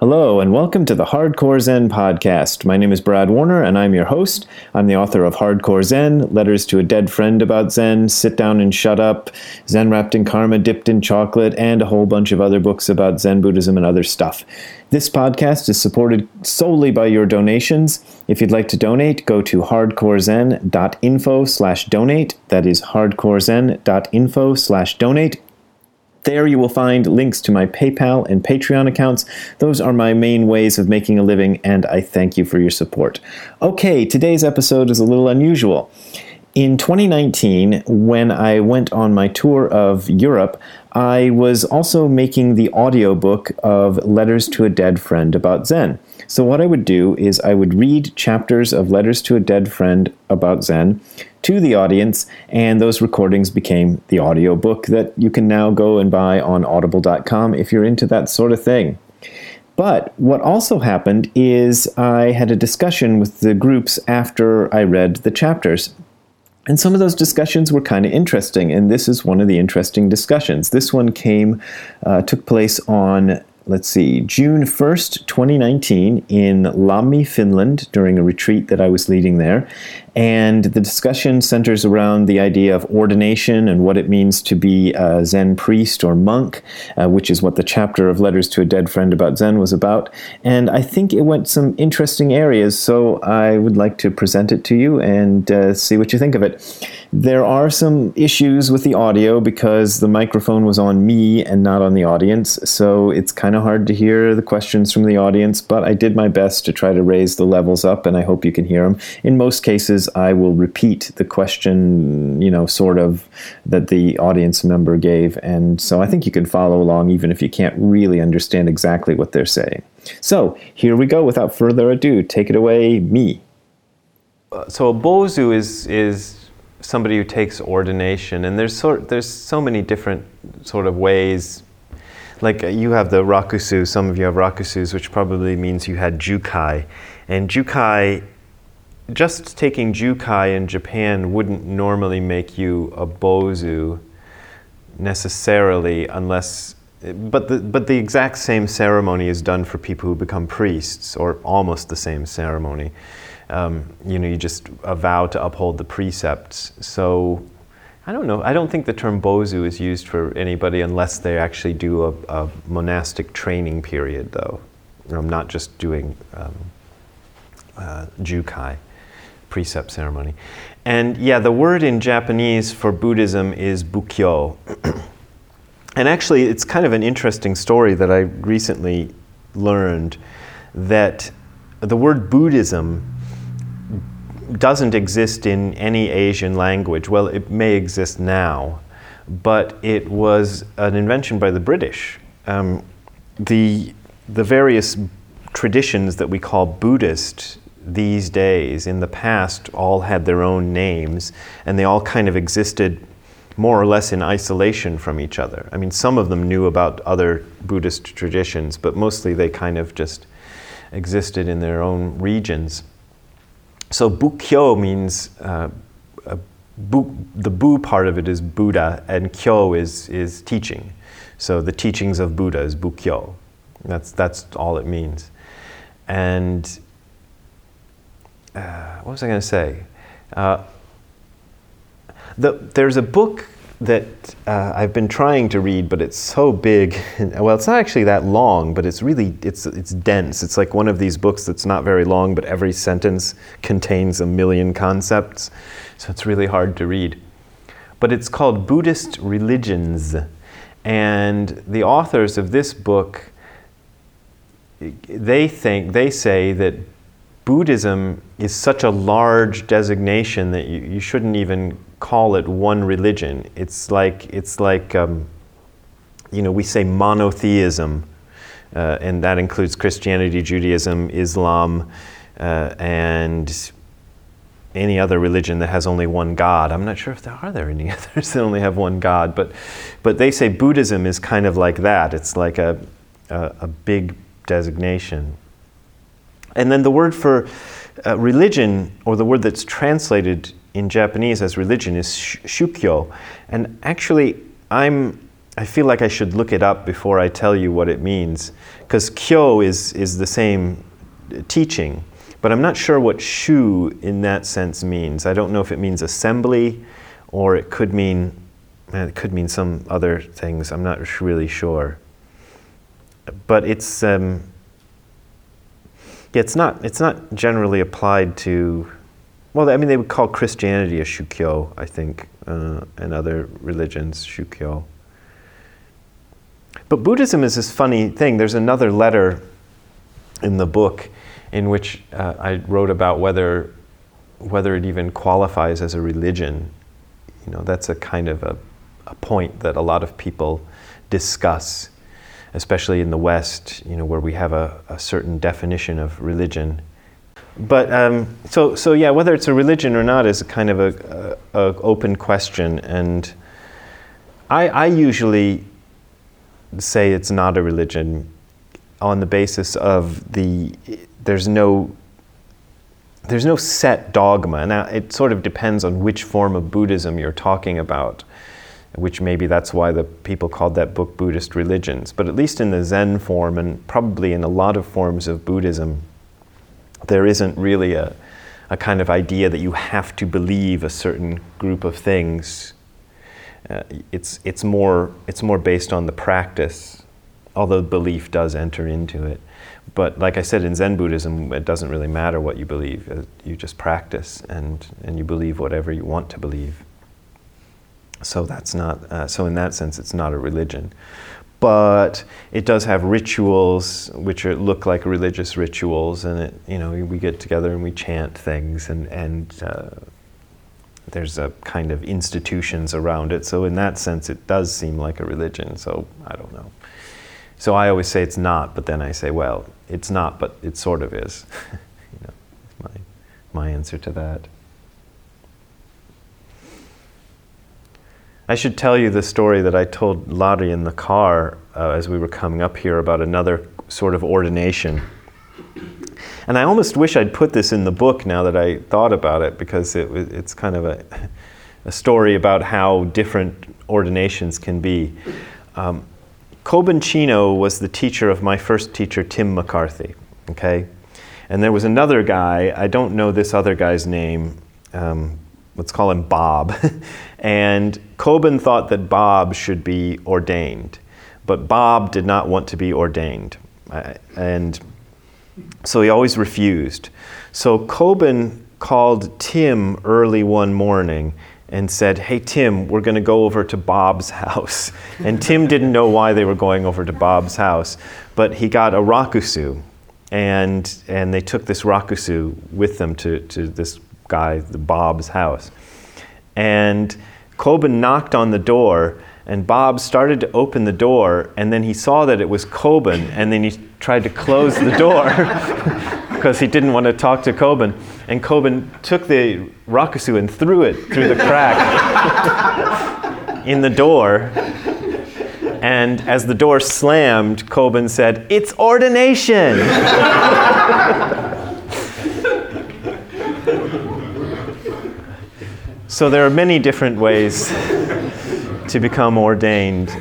Hello, and welcome to the Hardcore Zen podcast. My name is Brad Warner, and I'm your host. I'm the author of Hardcore Zen, Letters to a Dead Friend About Zen, Sit Down and Shut Up, Zen Wrapped in Karma, Dipped in Chocolate, and a whole bunch of other books about Zen Buddhism and other stuff. This podcast is supported solely by your donations. If you'd like to donate, go to hardcorezen.info slash donate. That is hardcorezen.info slash donate there you will find links to my PayPal and Patreon accounts. Those are my main ways of making a living, and I thank you for your support. Okay, today's episode is a little unusual. In 2019, when I went on my tour of Europe, I was also making the audiobook of Letters to a Dead Friend about Zen. So, what I would do is I would read chapters of Letters to a Dead Friend about Zen to the audience, and those recordings became the audiobook that you can now go and buy on audible.com if you're into that sort of thing. But what also happened is I had a discussion with the groups after I read the chapters. And some of those discussions were kind of interesting, and this is one of the interesting discussions. This one came, uh, took place on let's see, June 1st, 2019, in Lammi, Finland, during a retreat that I was leading there. And the discussion centers around the idea of ordination and what it means to be a Zen priest or monk, uh, which is what the chapter of Letters to a Dead Friend about Zen was about. And I think it went some interesting areas, so I would like to present it to you and uh, see what you think of it. There are some issues with the audio because the microphone was on me and not on the audience, so it's kind of hard to hear the questions from the audience, but I did my best to try to raise the levels up, and I hope you can hear them. In most cases, I will repeat the question, you know, sort of that the audience member gave. And so I think you can follow along even if you can't really understand exactly what they're saying. So here we go. Without further ado, take it away, me. Uh, so a bozu is is somebody who takes ordination, and there's sort there's so many different sort of ways. Like uh, you have the rakusu, some of you have rakusus, which probably means you had jukai, and jukai just taking jukai in Japan wouldn't normally make you a bozu necessarily unless but the, but the exact same ceremony is done for people who become priests or almost the same ceremony um, you know you just vow to uphold the precepts so I don't know. I don't think the term bozu is used for anybody unless they actually do a, a monastic training period, though. I'm not just doing um, uh, jukai precept ceremony. And yeah, the word in Japanese for Buddhism is Bukkyo. and actually, it's kind of an interesting story that I recently learned that the word Buddhism doesn't exist in any Asian language. Well, it may exist now, but it was an invention by the British. Um, the, the various traditions that we call Buddhist these days, in the past, all had their own names, and they all kind of existed more or less in isolation from each other. I mean, some of them knew about other Buddhist traditions, but mostly they kind of just existed in their own regions. So Bukkyo means uh, bu, the Bu part of it is Buddha, and Kyo is, is teaching. So the teachings of Buddha is Bukkyo. That's, that's all it means. And uh, what was I going to say? Uh, the, there's a book that uh, I've been trying to read, but it's so big. well, it's not actually that long, but it's really it's it's dense. It's like one of these books that's not very long, but every sentence contains a million concepts, so it's really hard to read. But it's called Buddhist Religions, and the authors of this book they think they say that Buddhism is such a large designation that you, you shouldn't even call it one religion. It's like, it's like um, you know, we say monotheism, uh, and that includes Christianity, Judaism, Islam, uh, and any other religion that has only one God. I'm not sure if there are there any others that only have one God, but, but they say Buddhism is kind of like that. It's like a, a, a big designation. And then the word for uh, religion, or the word that's translated in Japanese as religion, is shukyo. And actually, I'm I feel like I should look it up before I tell you what it means, because kyo is is the same teaching, but I'm not sure what shu in that sense means. I don't know if it means assembly, or it could mean it could mean some other things. I'm not really sure. But it's um, yeah, it's not it's not generally applied to. Well, I mean, they would call Christianity a shukyo, I think, uh, and other religions shukyo. But Buddhism is this funny thing. There's another letter in the book in which uh, I wrote about whether whether it even qualifies as a religion. You know, that's a kind of a, a point that a lot of people discuss, especially in the West. You know, where we have a, a certain definition of religion. But um, so so yeah, whether it's a religion or not is kind of a, a, a open question, and I, I usually say it's not a religion on the basis of the there's no there's no set dogma. Now it sort of depends on which form of Buddhism you're talking about, which maybe that's why the people called that book Buddhist religions. But at least in the Zen form and probably in a lot of forms of Buddhism, there isn't really a, a kind of idea that you have to believe a certain group of things uh, it's, it's, more, it's more based on the practice, although belief does enter into it. But like I said, in Zen Buddhism, it doesn't really matter what you believe. Uh, you just practice and, and you believe whatever you want to believe. So that's not, uh, so in that sense, it's not a religion. But it does have rituals which are, look like religious rituals, and it, you know, we get together and we chant things and, and uh, there's a kind of institutions around it. So in that sense, it does seem like a religion. So I don't know. So I always say it's not, but then I say, well, it's not, but it sort of is. you know, my my answer to that. I should tell you the story that I told Lottie in the car uh, as we were coming up here about another sort of ordination. And I almost wish I'd put this in the book now that I thought about it because it, it's kind of a, a story about how different ordinations can be. Um, was the teacher of my first teacher, Tim McCarthy. Okay? And there was another guy, I don't know this other guy's name, um, let's call him Bob. and Kobun thought that Bob should be ordained, but Bob did not want to be ordained. And so he always refused. So Kobun called Tim early one morning and said, Hey, Tim, we're going to go over to Bob's house. And Tim didn't know why they were going over to Bob's house, but he got a rakusu. And, and they took this rakusu with them to, to this guy, the Bob's house. And Kobun knocked on the door, and Bob started to open the door, and then he saw that it was Kobun, and then he tried to close the door because he didn't want to talk to Kobun. And Kobun took the rakusu and threw it through the crack in the door. And as the door slammed, Kobun said, It's ordination! so there are many different ways to become ordained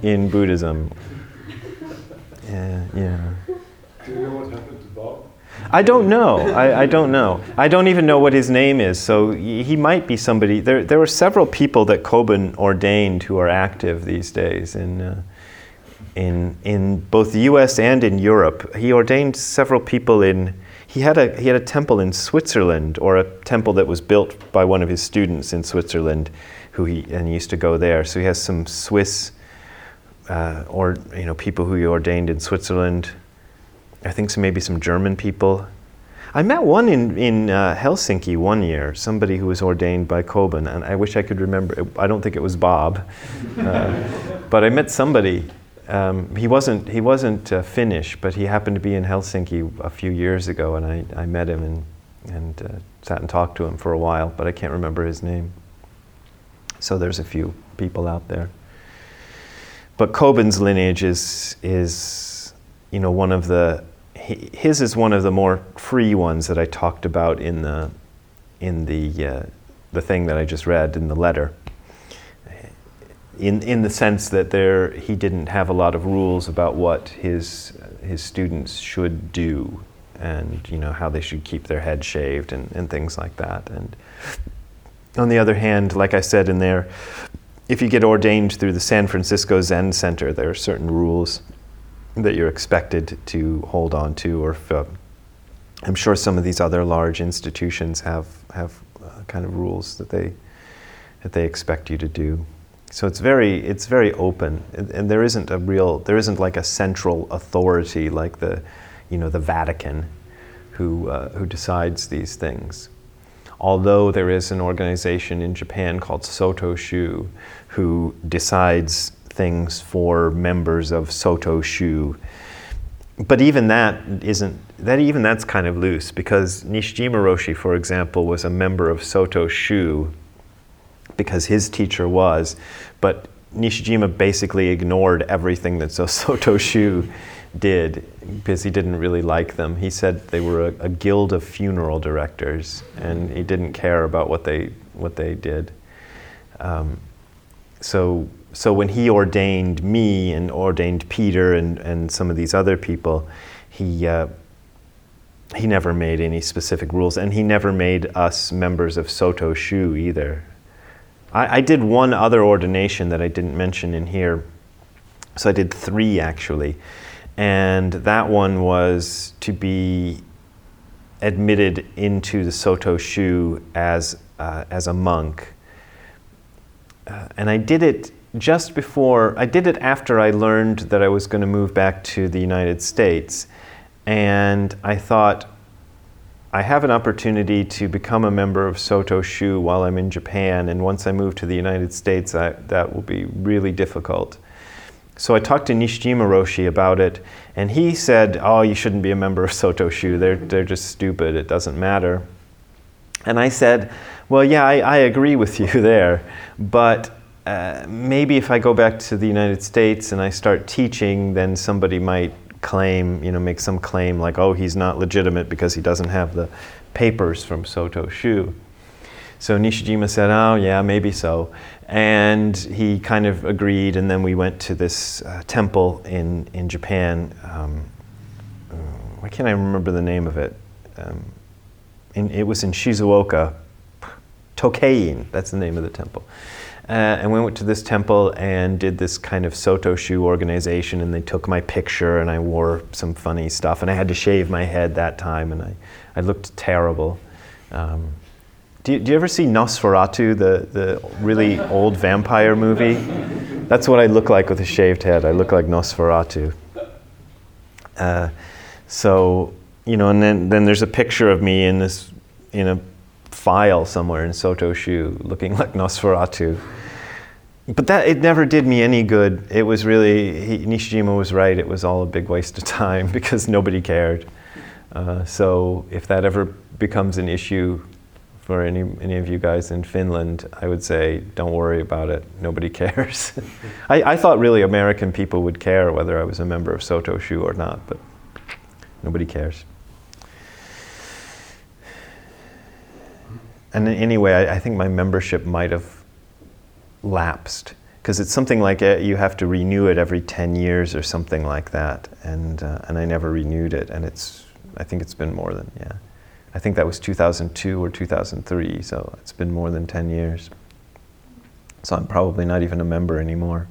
in Buddhism. Yeah, yeah. Do you know what happened to Bob? I don't know. I, I, don't know. I don't even know what his name is. So he might be somebody. There, there were several people that Kobun ordained who are active these days in, uh, in, in both the U.S. and in Europe. He ordained several people in. He had a he had a temple in Switzerland, or a temple that was built by one of his students in Switzerland, who he and he used to go there. So he has some Swiss uh, or you know people who he ordained in Switzerland. I think some, maybe some German people. I met one in, in uh, Helsinki one year, somebody who was ordained by Kobun, and I wish I could remember. I don't think it was Bob, uh, but I met somebody. Um, he wasn't, he wasn't uh, Finnish, but he happened to be in Helsinki a few years ago, and I, I met him and, and uh, sat and talked to him for a while, but I can't remember his name. So there's a few people out there. But Kobun's lineage is, is you know, one of the his is one of the more free ones that I talked about in the in the uh, the thing that I just read in the letter. In, in the sense that there, he didn't have a lot of rules about what his, his students should do and you know how they should keep their head shaved and, and things like that. And on the other hand, like I said in there, if you get ordained through the San Francisco Zen Center, there are certain rules that you're expected to hold on to. Or uh, I'm sure some of these other large institutions have have uh, kind of rules that they that they expect you to do. So it's very it's very open, and, there isn't a real there isn't like a central authority like the you know the Vatican who uh, who decides these things although there is an organization in Japan called Soto Shu who decides things for members of Soto Shu. But even that isn't that even that's kind of loose because Nishijima Roshi, for example, was a member of Soto Shu because his teacher was, but Nishijima basically ignored everything that Soto Shu did because he didn't really like them. He said they were a, a, guild of funeral directors, and he didn't care about what they what they did. Um, so so when he ordained me and ordained Peter and, and some of these other people, he uh, he never made any specific rules, and he never made us members of Soto Shu either. I, I did one other ordination that I didn't mention in here. So I did three actually and that one was to be admitted into the Soto Shu as, uh, as a monk. Uh, and I did it just before, I did it after I learned that I was going to move back to the United States. And I thought, I have an opportunity to become a member of Soto Shu while I'm in Japan, and once I move to the United States, I, that will be really difficult. So I talked to Nishijima Roshi about it, and he said, Oh, you shouldn't be a member of Soto Shu. They're, they're just stupid. It doesn't matter. And I said, Well, yeah, I, I agree with you there, but uh, maybe if I go back to the United States and I start teaching, then somebody might claim, you know, make some claim like, oh, he's not legitimate because he doesn't have the papers from Soto Shu. So Nishijima said, oh, yeah, maybe so. And he kind of agreed, and then we went to this uh, temple in, in Japan. Um, why can't I remember the name of it? Um, in, it was in Shizuoka. Tokein, that's the name of the temple. Uh, and we went to this temple and did this kind of Soto Shu organization, and they took my picture, and I wore some funny stuff, and I had to shave my head that time, and I, I looked terrible. Um, do you, do you ever see Nosferatu, the, the really old vampire movie? That's what I look like with a shaved head. I look like Nosferatu. Uh, so, you know, and then, then there's a picture of me in this, in a file somewhere in Soto Shu looking like Nosferatu. But that, it never did me any good. It was really, he, Nishijima was right, it was all a big waste of time because nobody cared. Uh, so if that ever becomes an issue, for any, any of you guys in Finland, I would say don't worry about it. Nobody cares. I, I thought really American people would care whether I was a member of Soto Shu or not, but nobody cares. And anyway, I, I think my membership might have lapsed because it's something like uh, you have to renew it every 10 years or something like that. And, uh, and I never renewed it, and it's, I think it's been more than, yeah. I think that was 2002 or 2003, so it's been more than 10 years. So I'm probably not even a member anymore.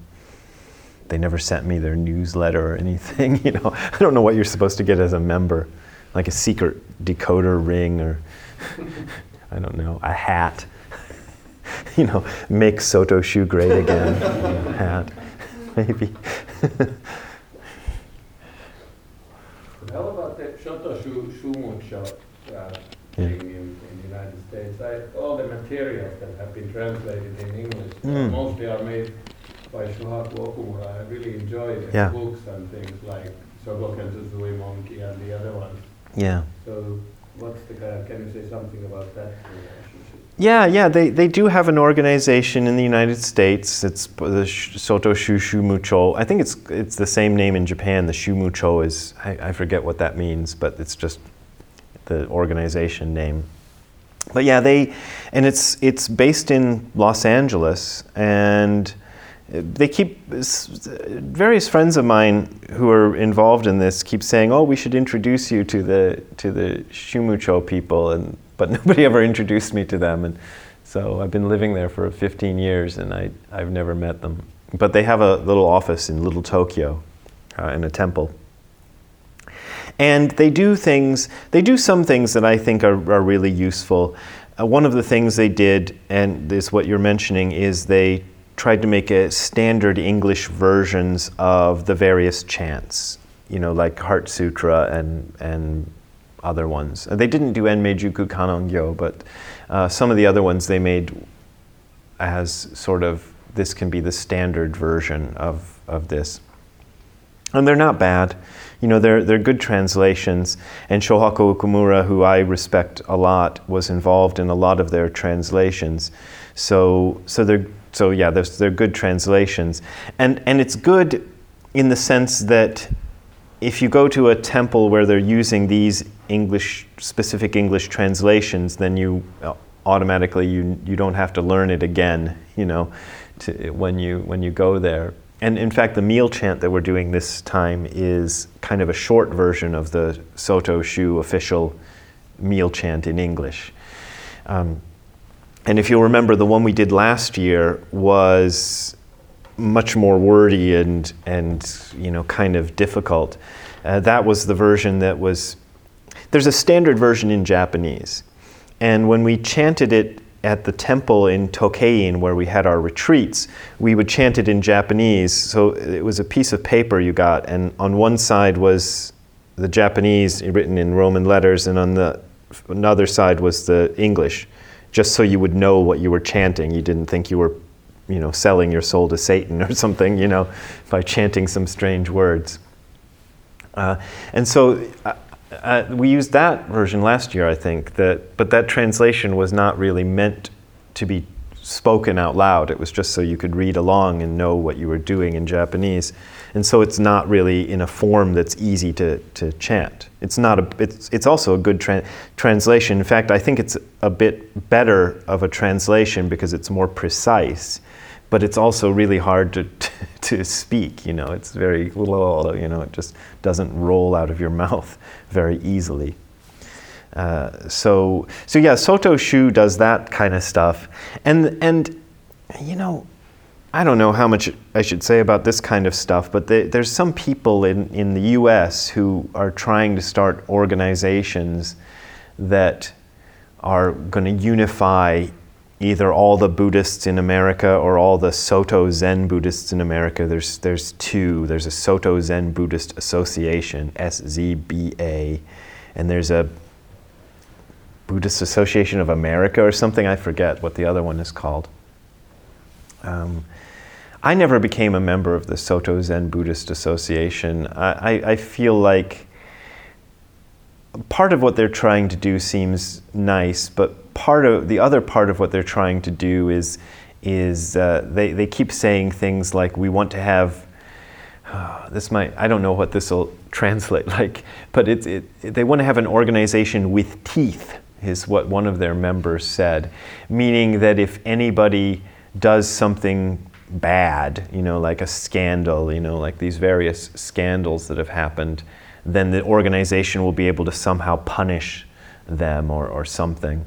They never sent me their newsletter or anything, you know. I don't know what you're supposed to get as a member, like a secret decoder ring or I don't know, a hat. you know, make Soto Shu great again. hat, maybe. How about the Soto Shu Shumucho? uh, yeah. in, in, the United States. I, all the materials that have been translated in English mm. mostly are made by Shohaku Okumura. I really enjoy the yeah. books and things like Sokoken Suzui Monkey and the other ones. Yeah. So what's the of, can you say something about that Yeah, yeah, they, they do have an organization in the United States. It's the Soto Shu Shumucho. I think it's it's the same name in Japan. The Shumucho is I, I forget what that means, but it's just the organization name. But yeah, they, and it's it's based in Los Angeles, and they keep various friends of mine who are involved in this keep saying, "Oh, we should introduce you to the to the Shumucho people," and but nobody ever introduced me to them, and so I've been living there for 15 years, and I I've never met them. But they have a little office in Little Tokyo, uh, in a temple, and they do things. They do some things that I think are, are really useful. Uh, one of the things they did, and is what you're mentioning, is they tried to make a standard English versions of the various chants, you know, like Heart Sutra and and other ones. They didn't do Enmei Jukku Kannon-gyo, but uh, some of the other ones they made as sort of this can be the standard version of, of this. And they're not bad. You know, they're, they're good translations. And Shohaku Okumura, who I respect a lot, was involved in a lot of their translations. So, so they're so yeah, they're, they're good translations, and and it's good in the sense that if you go to a temple where they're using these English specific English translations, then you uh, automatically you you don't have to learn it again. You know, to, when you when you go there. And in fact, the meal chant that we're doing this time is kind of a short version of the Soto Shu official meal chant in English. Um, and if you'll remember, the one we did last year was much more wordy and, and you know, kind of difficult. Uh, that was the version that was. There's a standard version in Japanese. And when we chanted it at the temple in Tokein, where we had our retreats, we would chant it in Japanese. So it was a piece of paper you got, and on one side was the Japanese written in Roman letters, and on the another side was the English just so you would know what you were chanting. You didn't think you were, you know, selling your soul to Satan or something, you know, by chanting some strange words. Uh, and so uh, we used that version last year, I think, that, but that translation was not really meant to be spoken out loud. It was just so you could read along and know what you were doing in Japanese and so it's not really in a form that's easy to, to chant. It's not a. It's, it's also a good tra- translation. In fact, I think it's a bit better of a translation because it's more precise, but it's also really hard to to speak. You know, it's very. You know, it just doesn't roll out of your mouth very easily. Uh, so so yeah, Soto Shu does that kind of stuff, and and you know I don't know how much I should say about this kind of stuff, but they, there's some people in, in the US who are trying to start organizations that are going to unify either all the Buddhists in America or all the Soto Zen Buddhists in America. There's, there's two. There's a Soto Zen Buddhist Association, SZBA, and there's a Buddhist Association of America or something. I forget what the other one is called. Um, I never became a member of the Soto Zen Buddhist Association. I, I, feel like part of what they're trying to do seems nice, but part of the other part of what they're trying to do is is uh, they, they keep saying things like we want to have uh, this might I don't know what this will translate like, but it, it, they want to have an organization with teeth is what one of their members said, meaning that if anybody does something bad, you know, like a scandal, you know, like these various scandals that have happened, then the organization will be able to somehow punish them or, or something.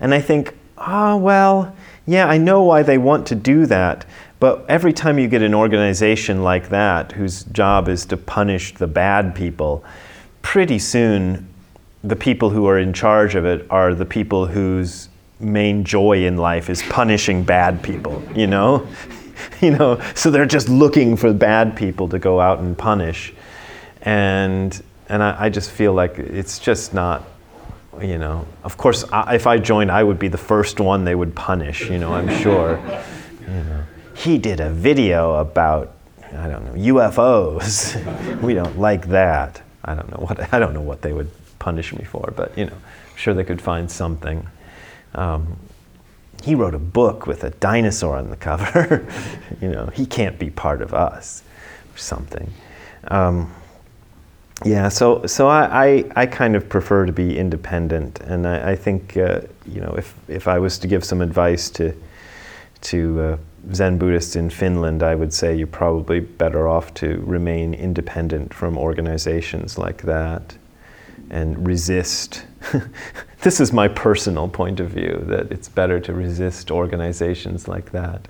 And I think, oh, well, yeah, I know why they want to do that, but every time you get an organization like that, whose job is to punish the bad people, pretty soon the people who are in charge of it are the people whose main joy in life is punishing bad people, you know? you know, so they're just looking for bad people to go out and punish. And and I, I just feel like it's just not you know, of course, I, if I joined, I would be the first one they would punish. You know, I'm sure. You know, he did a video about I don't know UFOs. we don't like that. I don't know what I don't know what they would punish me for, but you know, I'm sure they could find something. Um, he wrote a book with a dinosaur on the cover. you know, he can't be part of us or something. Um, yeah, so so I, I, I, kind of prefer to be independent, and I, I think uh, you know if if I was to give some advice to to uh, Zen Buddhists in Finland, I would say you're probably better off to remain independent from organizations like that and resist. this is my personal point of view that it's better to resist organizations like that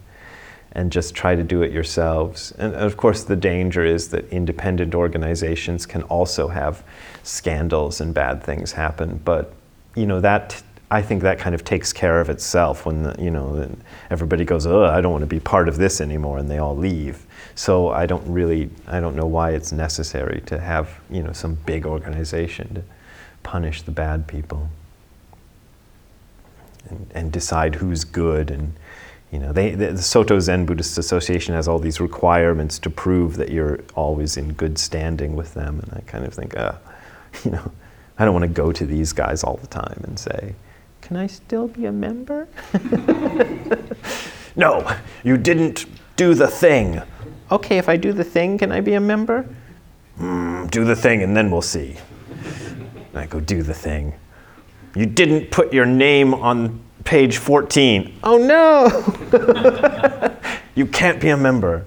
and just try to do it yourselves. And of course, the danger is that independent organizations can also have scandals and bad things happen. But you know that I think that kind of takes care of itself when the, you know everybody goes, "Oh, I don't want to be part of this anymore," and they all leave. So I don't really, I don't know why it's necessary to have you know some big organization to punish the bad people and, and decide who's good and you know, they, the, the Soto Zen Buddhist Association has all these requirements to prove that you're always in good standing with them, and I kind of think, uh, you know, I don't want to go to these guys all the time and say, "Can I still be a member?" no, you didn't do the thing. Okay, if I do the thing, can I be a member? Mm, do the thing, and then we'll see. And I go do the thing. You didn't put your name on page 14. Oh no! you can't be a member.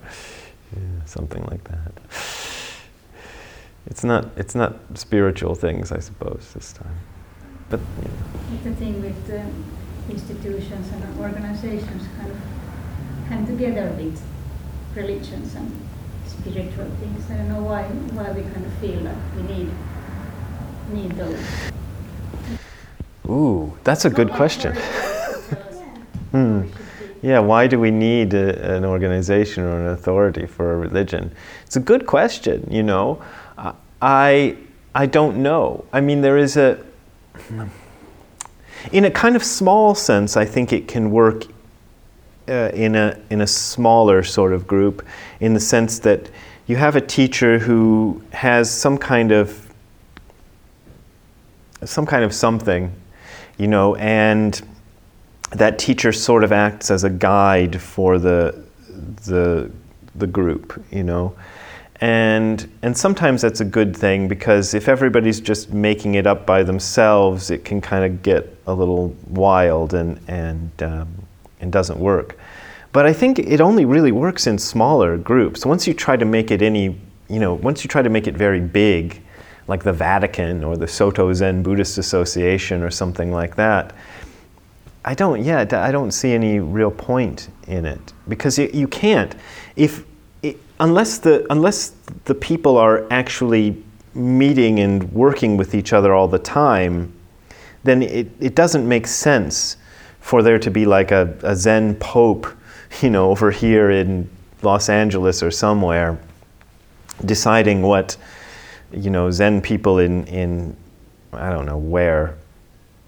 Yeah, something like that. It's not, it's not spiritual things, I suppose, this time. But, you know. The thing with the institutions and organizations kind of come together with religions and spiritual things. I don't know why, why we kind of feel like we need, need those. Ooh, that's a good question. hmm. Yeah, why do we need a, an organization or an authority for a religion? It's a good question, you know. I, I don't know. I mean, there is a. In a kind of small sense, I think it can work uh, in, a, in a smaller sort of group, in the sense that you have a teacher who has some kind of some kind of something you know, and that teacher sort of acts as a guide for the the the group, you know. And and sometimes that's a good thing because if everybody's just making it up by themselves, it can kind of get a little wild and and um, and doesn't work. But I think it only really works in smaller groups. Once you try to make it any, you know, once you try to make it very big, like the Vatican or the Soto Zen Buddhist Association or something like that. I don't, yeah, I don't see any real point in it because you, you can't, if unless the unless the people are actually meeting and working with each other all the time, then it, it doesn't make sense for there to be like a, a Zen Pope, you know, over here in Los Angeles or somewhere, deciding what you know, Zen people in, in I don't know where,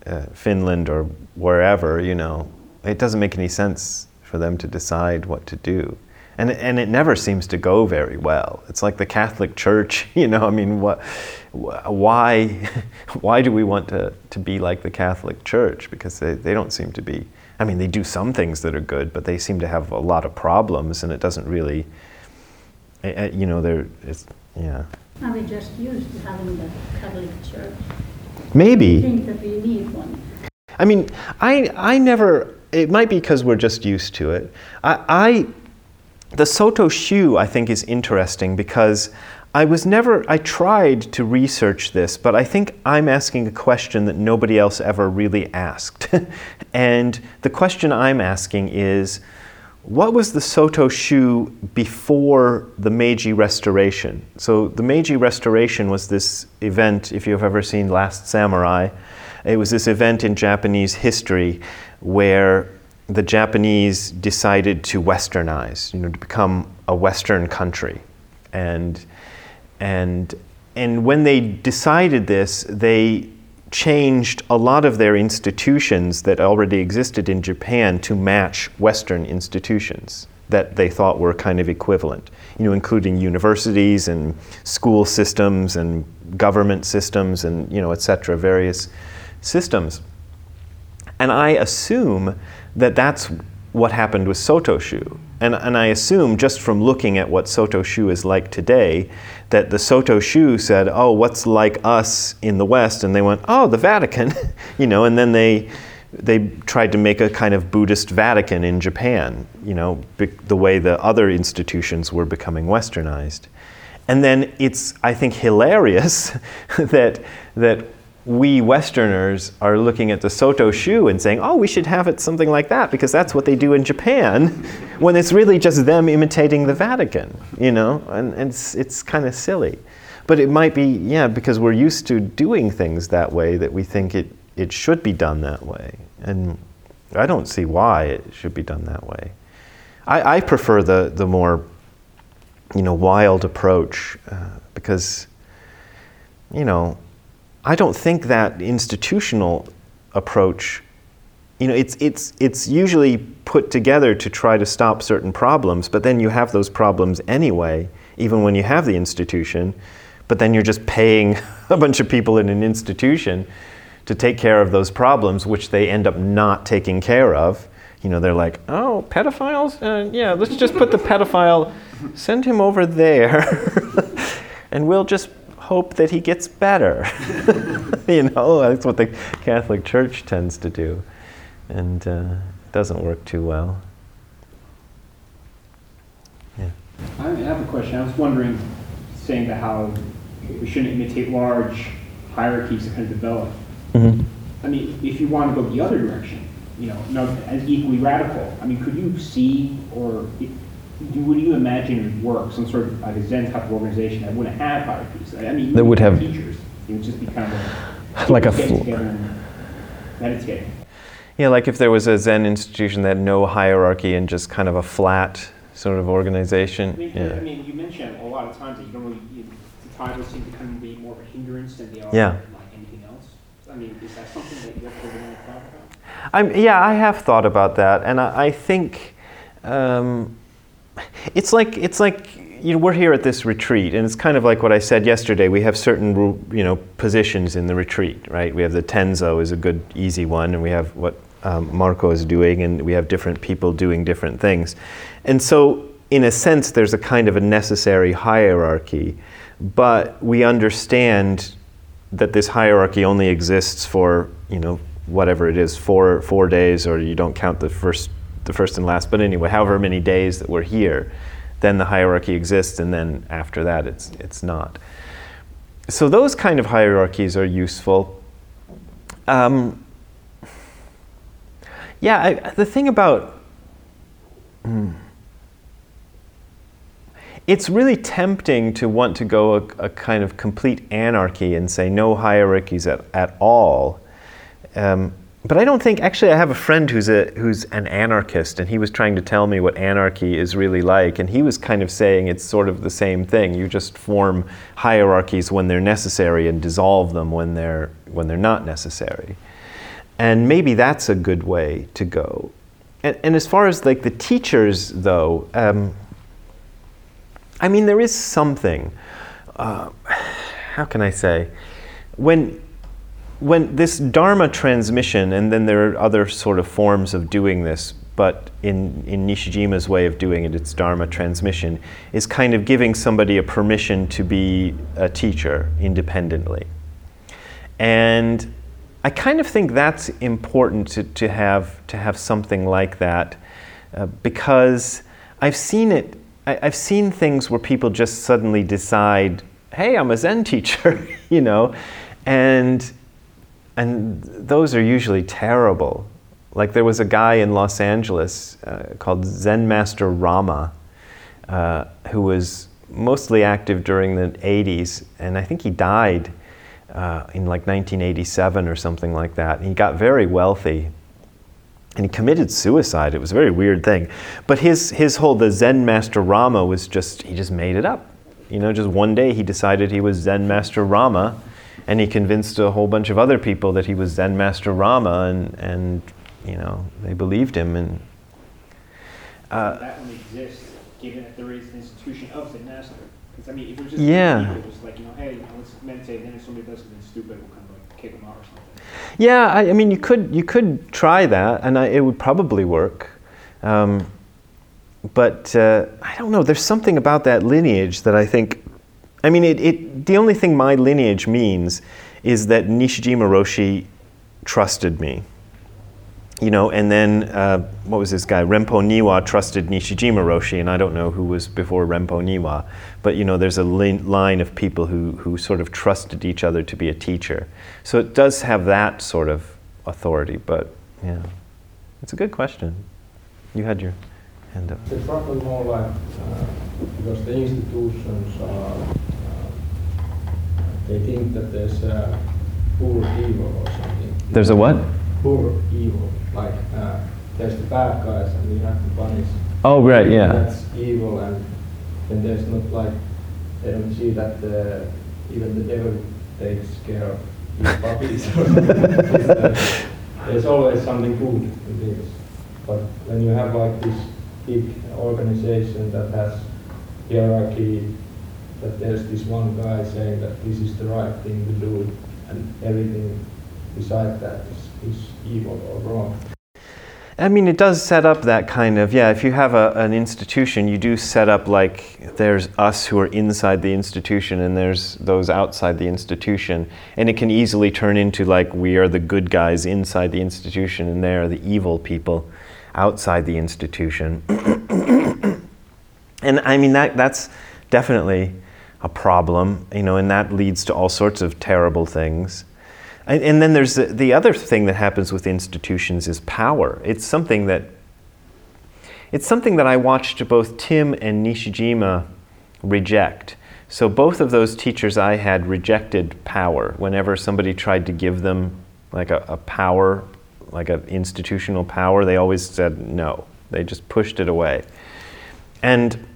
uh, Finland or wherever, you know, it doesn't make any sense for them to decide what to do. And, and it never seems to go very well. It's like the Catholic Church, you know, I mean, what, why, why do we want to, to be like the Catholic Church? Because they, they don't seem to be, I mean, they do some things that are good, but they seem to have a lot of problems and it doesn't really, you know, they're, it's, yeah. Are we just used to having the Catholic Church? Maybe. I think that we need one. I mean, I, I never, it might be because we're just used to it. I, I the Soto Shu, I think, is interesting because I was never, I tried to research this, but I think I'm asking a question that nobody else ever really asked. and the question I'm asking is what was the Soto Shu before the Meiji Restoration? So, the Meiji Restoration was this event, if you've ever seen Last Samurai, it was this event in Japanese history where the Japanese decided to westernize, you know, to become a Western country. And, and, and when they decided this, they changed a lot of their institutions that already existed in Japan to match Western institutions that they thought were kind of equivalent, you know, including universities and school systems and government systems and, you know, et cetera, various systems. And I assume that that's what happened with Sotoshu. And, and I assume just from looking at what Soto Shu is like today, that the Soto Shu said, oh, what's like us in the West? And they went, oh, the Vatican, you know, and then they they tried to make a kind of Buddhist Vatican in Japan, you know, the way the other institutions were becoming westernized. And then it's, I think, hilarious that, that we Westerners are looking at the Soto Shu and saying, oh, we should have it something like that because that's what they do in Japan, when it's really just them imitating the Vatican, you know? And, and it's, it's kind of silly. But it might be, yeah, because we're used to doing things that way that we think it, it should be done that way. And I don't see why it should be done that way. I, I prefer the, the more, you know, wild approach uh, because, you know, I don't think that institutional approach, you know, it's, it's, it's usually put together to try to stop certain problems, but then you have those problems anyway, even when you have the institution, but then you're just paying a bunch of people in an institution to take care of those problems, which they end up not taking care of. You know, they're like, oh, pedophiles? Uh, yeah, let's just put the pedophile, send him over there, and we'll just hope that he gets better. you know, that's what the Catholic Church tends to do. And uh, it doesn't work too well. Yeah. I have a question. I was wondering, saying that how we shouldn't imitate large hierarchies that kind of develop. Mm-hmm. I mean, if you want to go the other direction, you know, not as equally radical, I mean, could you see or would you imagine it would work, some sort of like a Zen type of organization that wouldn't have hierarchies? I mean, that would have teachers. It would just be kind of a, like a fl- meditating. Yeah, like if there was a Zen institution that had no hierarchy and just kind of a flat sort of organization. I mean, yeah. I mean you mentioned a lot of times that you don't really, you, the titles seem to kind of be more of a hindrance than they are yeah. like anything else. I mean, is that something that you have to really thought about? I'm, yeah, I have thought about that, and I, I think. Um, it's like it's like you know we're here at this retreat, and it's kind of like what I said yesterday. We have certain you know positions in the retreat, right? We have the tenzo is a good easy one, and we have what um, Marco is doing, and we have different people doing different things, and so in a sense, there's a kind of a necessary hierarchy, but we understand that this hierarchy only exists for you know whatever it is four four days, or you don't count the first the first and last, but anyway, however many days that we're here, then the hierarchy exists, and then after that, it's, it's not. So those kind of hierarchies are useful. Um, yeah, I, the thing about hmm, it's really tempting to want to go a, a, kind of complete anarchy and say no hierarchies at, at all. Um, but I don't think actually I have a friend who's a who's an anarchist and he was trying to tell me what anarchy is really like and he was kind of saying it's sort of the same thing. You just form hierarchies when they're necessary and dissolve them when they're when they're not necessary. And maybe that's a good way to go. And, and as far as like the teachers though um, I mean there is something uh, how can I say? When when this Dharma transmission, and then there are other sort of forms of doing this, but in, in Nishijima's way of doing it, it's Dharma transmission, is kind of giving somebody a permission to be a teacher independently. And I kind of think that's important to, to, have, to have something like that uh, because I've seen it, I, I've seen things where people just suddenly decide, hey, I'm a Zen teacher, you know, and and those are usually terrible. Like there was a guy in Los Angeles uh, called Zen Master Rama, uh, who was mostly active during the 80s, and I think he died uh, in like 1987 or something like that. He got very wealthy, and he committed suicide. It was a very weird thing. But his his whole the Zen Master Rama was just he just made it up. You know, just one day he decided he was Zen Master Rama and he convinced a whole bunch of other people that he was Zen Master Rama, and, and you know, they believed him. And uh, that one exists, given that there is an institution of Zen Master. Because I mean, if it was just yeah. people, just like you know, hey, you know, let's meditate, and then if somebody does something stupid, we'll kind of like kick them out or something. Yeah, I, I mean, you could you could try that, and I, it would probably work. Um, but uh, I don't know. There's something about that lineage that I think I mean, it, it, the only thing my lineage means is that Nishijima Roshi trusted me. you know, and then uh, what was this guy? Rempo Niwa trusted Nishijima Roshi, and I don't know who was before Rempo Niwa, but you know, there's a li- line of people who, who sort of trusted each other to be a teacher. So it does have that sort of authority, but yeah, it's a good question. You had your hand up. The problem more like uh, because the institutions are, uh, they think that there's a poor evil or something. There's a what? Poor evil, like uh, there's the bad guys and we have to punish. Oh, right, yeah. That's evil and then there's not like, they don't see that the, even the devil takes care of his puppies. It's, uh, There's always something good in this. But when you have like this big organization that has hierarchy, that there's this one guy saying that this is the right thing to do, and everything beside that is, is evil or wrong. I mean, it does set up that kind of, yeah, if you have a, an institution, you do set up like there's us who are inside the institution and there's those outside the institution. And it can easily turn into like we are the good guys inside the institution and they are the evil people outside the institution. and I mean, that, that's definitely a problem, you know, and that leads to all sorts of terrible things. And, and then there's the, the other thing that happens with institutions is power. It's something that it's something that I watched both Tim and Nishijima reject. So both of those teachers I had rejected power whenever somebody tried to give them like a, a power, like an institutional power, they always said no. They just pushed it away. And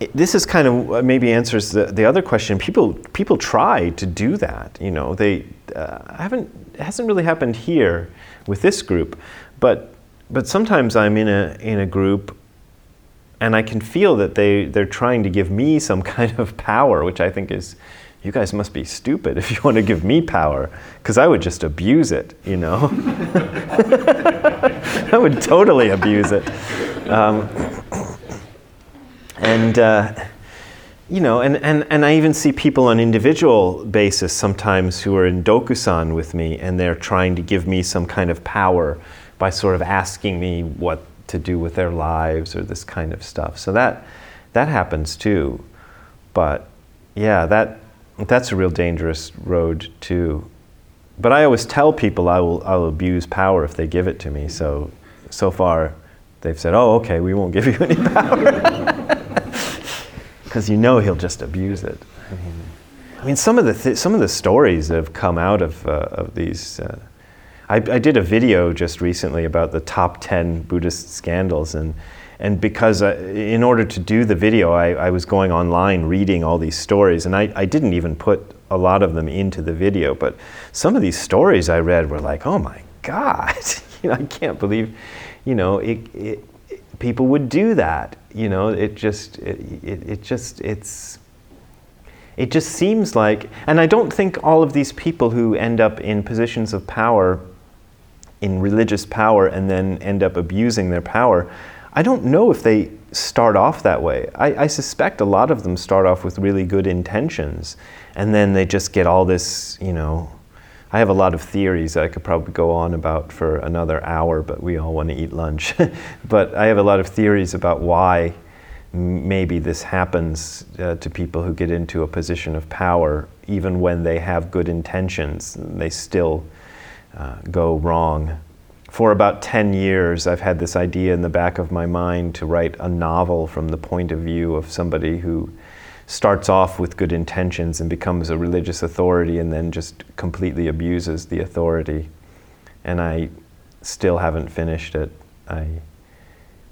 it- this is kind of uh, maybe answers the, the other question. People people try to do that. You know, they uh, haven't it hasn't really happened here with this group, but but sometimes I'm in a in a group and I can feel that they they're trying to give me some kind of power, which I think is you guys must be stupid if you want to give me power because I would just abuse it, you know. I would totally abuse it. Um, and uh, you know, and, and, and I even see people on individual basis sometimes who are in dokusan with me, and they're trying to give me some kind of power by sort of asking me what to do with their lives or this kind of stuff. So that that happens too. But yeah, that that's a real dangerous road too. But I always tell people I will I will abuse power if they give it to me. So so far, they've said, "Oh, okay, we won't give you any power." because you know he'll just abuse it. I mean, some of the th- some of the stories that have come out of uh, of these. Uh, I, I did a video just recently about the top ten Buddhist scandals, and and because uh, in order to do the video, I, I was going online reading all these stories, and I, I didn't even put a lot of them into the video, but some of these stories I read were like, oh my god, you know, I can't believe, you know, it, it, it- people would do that. You know, it just, it, just, it's, it just seems like, and I don't think all of these people who end up in positions of power, in religious power, and then end up abusing their power, I don't know if they start off that way. I, I suspect a lot of them start off with really good intentions, and then they just get all this, you know. I have a lot of theories I could probably go on about for another hour, but we all want to eat lunch. but I have a lot of theories about why maybe this happens uh, to people who get into a position of power, even when they have good intentions, they still uh, go wrong. For about 10 years, I've had this idea in the back of my mind to write a novel from the point of view of somebody who starts off with good intentions and becomes a religious authority and then just completely abuses the authority. And I still haven't finished it. I,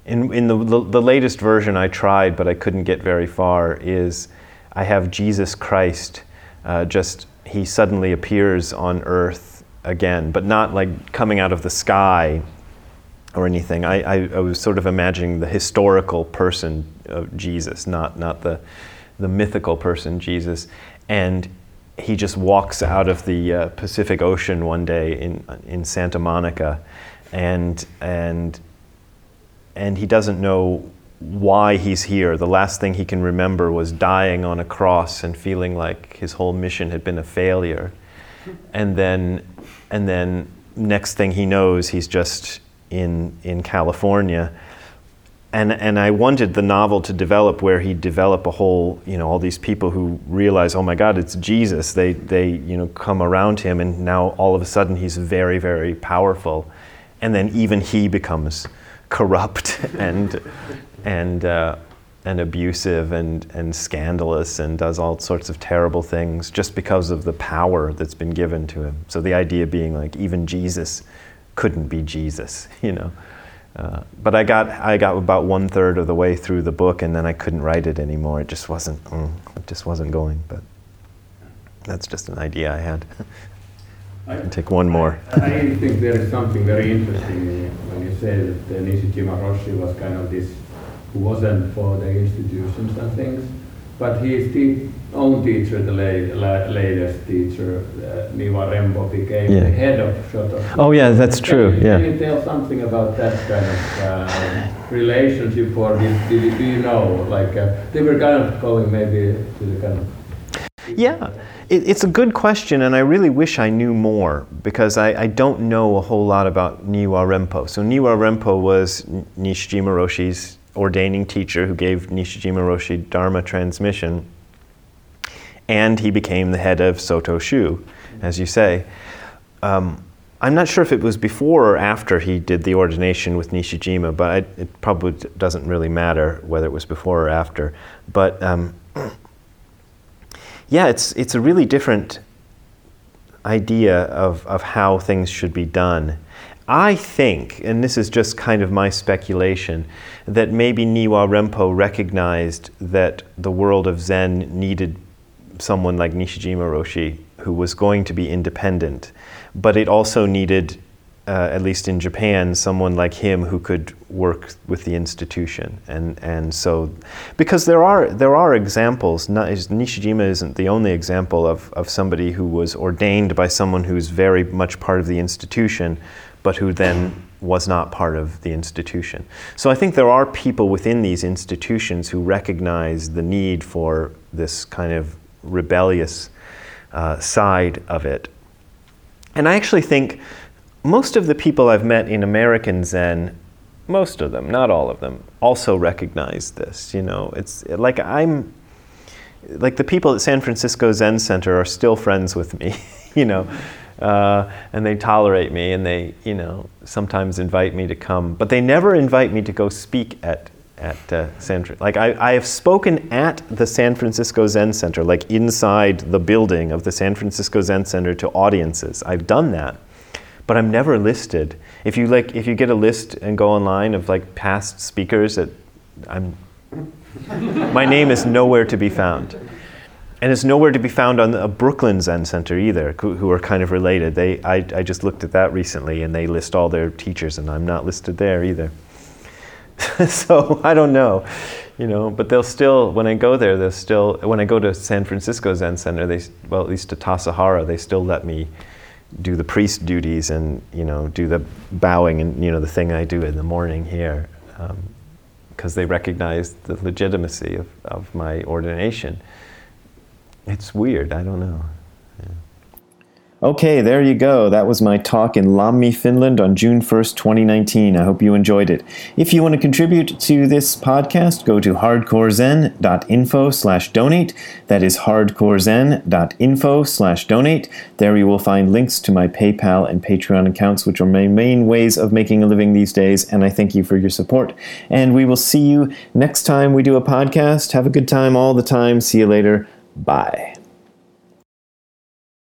in, in the, the, the latest version I tried, but I couldn't get very far, is I have Jesus Christ uh, just, he suddenly appears on earth again, but not like coming out of the sky or anything. I, I, I was sort of imagining the historical person of Jesus, not, not the, the mythical person Jesus. And he just walks out of the uh, Pacific Ocean one day in, in Santa Monica, and, and, and he doesn't know why he's here. The last thing he can remember was dying on a cross and feeling like his whole mission had been a failure. And then, and then next thing he knows, he's just in in California. And, and I wanted the novel to develop where he'd develop a whole, you know, all these people who realize, oh my God, it's Jesus. They, they, you know, come around him, and now all of a sudden he's very, very powerful, and then even he becomes corrupt and and uh, and abusive and and scandalous and does all sorts of terrible things just because of the power that's been given to him. So the idea being like even Jesus couldn't be Jesus, you know. Uh, but I got I got about one third of the way through the book, and then I couldn't write it anymore. It just wasn't mm, it just wasn't going. But that's just an idea I had. I can take one more. I, I think there is something very interesting when you say that Nishijima Roshi was kind of this who wasn't for the institutions and things, but his te- own teacher, the la- la- latest teacher, uh, Niwa Rempo, became Yeah. the head of Soto. Oh yeah, that's Can true. you- Yeah. Can you tell something about that kind of uh, relationship, or did, did do you know? Like uh, they were kind of going maybe to the kind of. Yeah, it, it's a good question, and I really wish I knew more because I, I don't know a whole lot about Niwa Rempo. So Niwa Rempo was Nishijima Roshi's ordaining teacher who gave Nishijima Roshi Dharma transmission, and he became the head of Soto Shu, as you say. Um, I'm not sure if it was before or after he did the ordination with Nishijima, but I, it probably doesn't really matter whether it was before or after. But um, yeah, it's it's a really different idea of, of how things should be done. I think, and this is just kind of my speculation, that maybe Niwa Rempo recognized that the world of Zen needed someone like Nishijima Roshi who was going to be independent, but it also needed, uh, at least in Japan, someone like him who could work with the institution. And, and so, because there are, there are examples, not, Nishijima isn't the only example of, of somebody who was ordained by someone who's very much part of the institution, but who then was not part of the institution. So I think there are people within these institutions who recognize the need for this kind of rebellious uh, side of it. And I actually think most of the people I've met in American Zen, most of them, not all of them, also recognize this. You know, it's like I'm, like the people at San Francisco Zen Center are still friends with me, you know, uh, and they tolerate me and they, you know, sometimes invite me to come, but they never invite me to go speak at at uh, San like I, I have spoken at the San Francisco Zen Center, like inside the building of the San Francisco Zen Center to audiences. I've done that, but I'm never listed. If you like, if you get a list and go online of like past speakers, that I'm, my name is nowhere to be found. And it's nowhere to be found on the Brooklyn Zen Center either, who, are kind of related. They, I, I just looked at that recently, and they list all their teachers, and I'm not listed there either. so I don't know, you know. But they'll still, when I go there, they'll still. When I go to San Francisco Zen Center, they well, at least to Tassajara, they still let me do the priest duties and you know do the bowing and you know the thing I do in the morning here, um, because they recognize the legitimacy of, of my ordination. It's weird. I don't know. Okay, there you go. That was my talk in Lammi, Finland on June 1st, 2019. I hope you enjoyed it. If you want to contribute to this podcast, go to hardcorezen.info slash donate. That is hardcorezen.info slash donate. There you will find links to my PayPal and Patreon accounts, which are my main ways of making a living these days, and I thank you for your support. And we will see you next time we do a podcast. Have a good time all the time. See you later. Bye.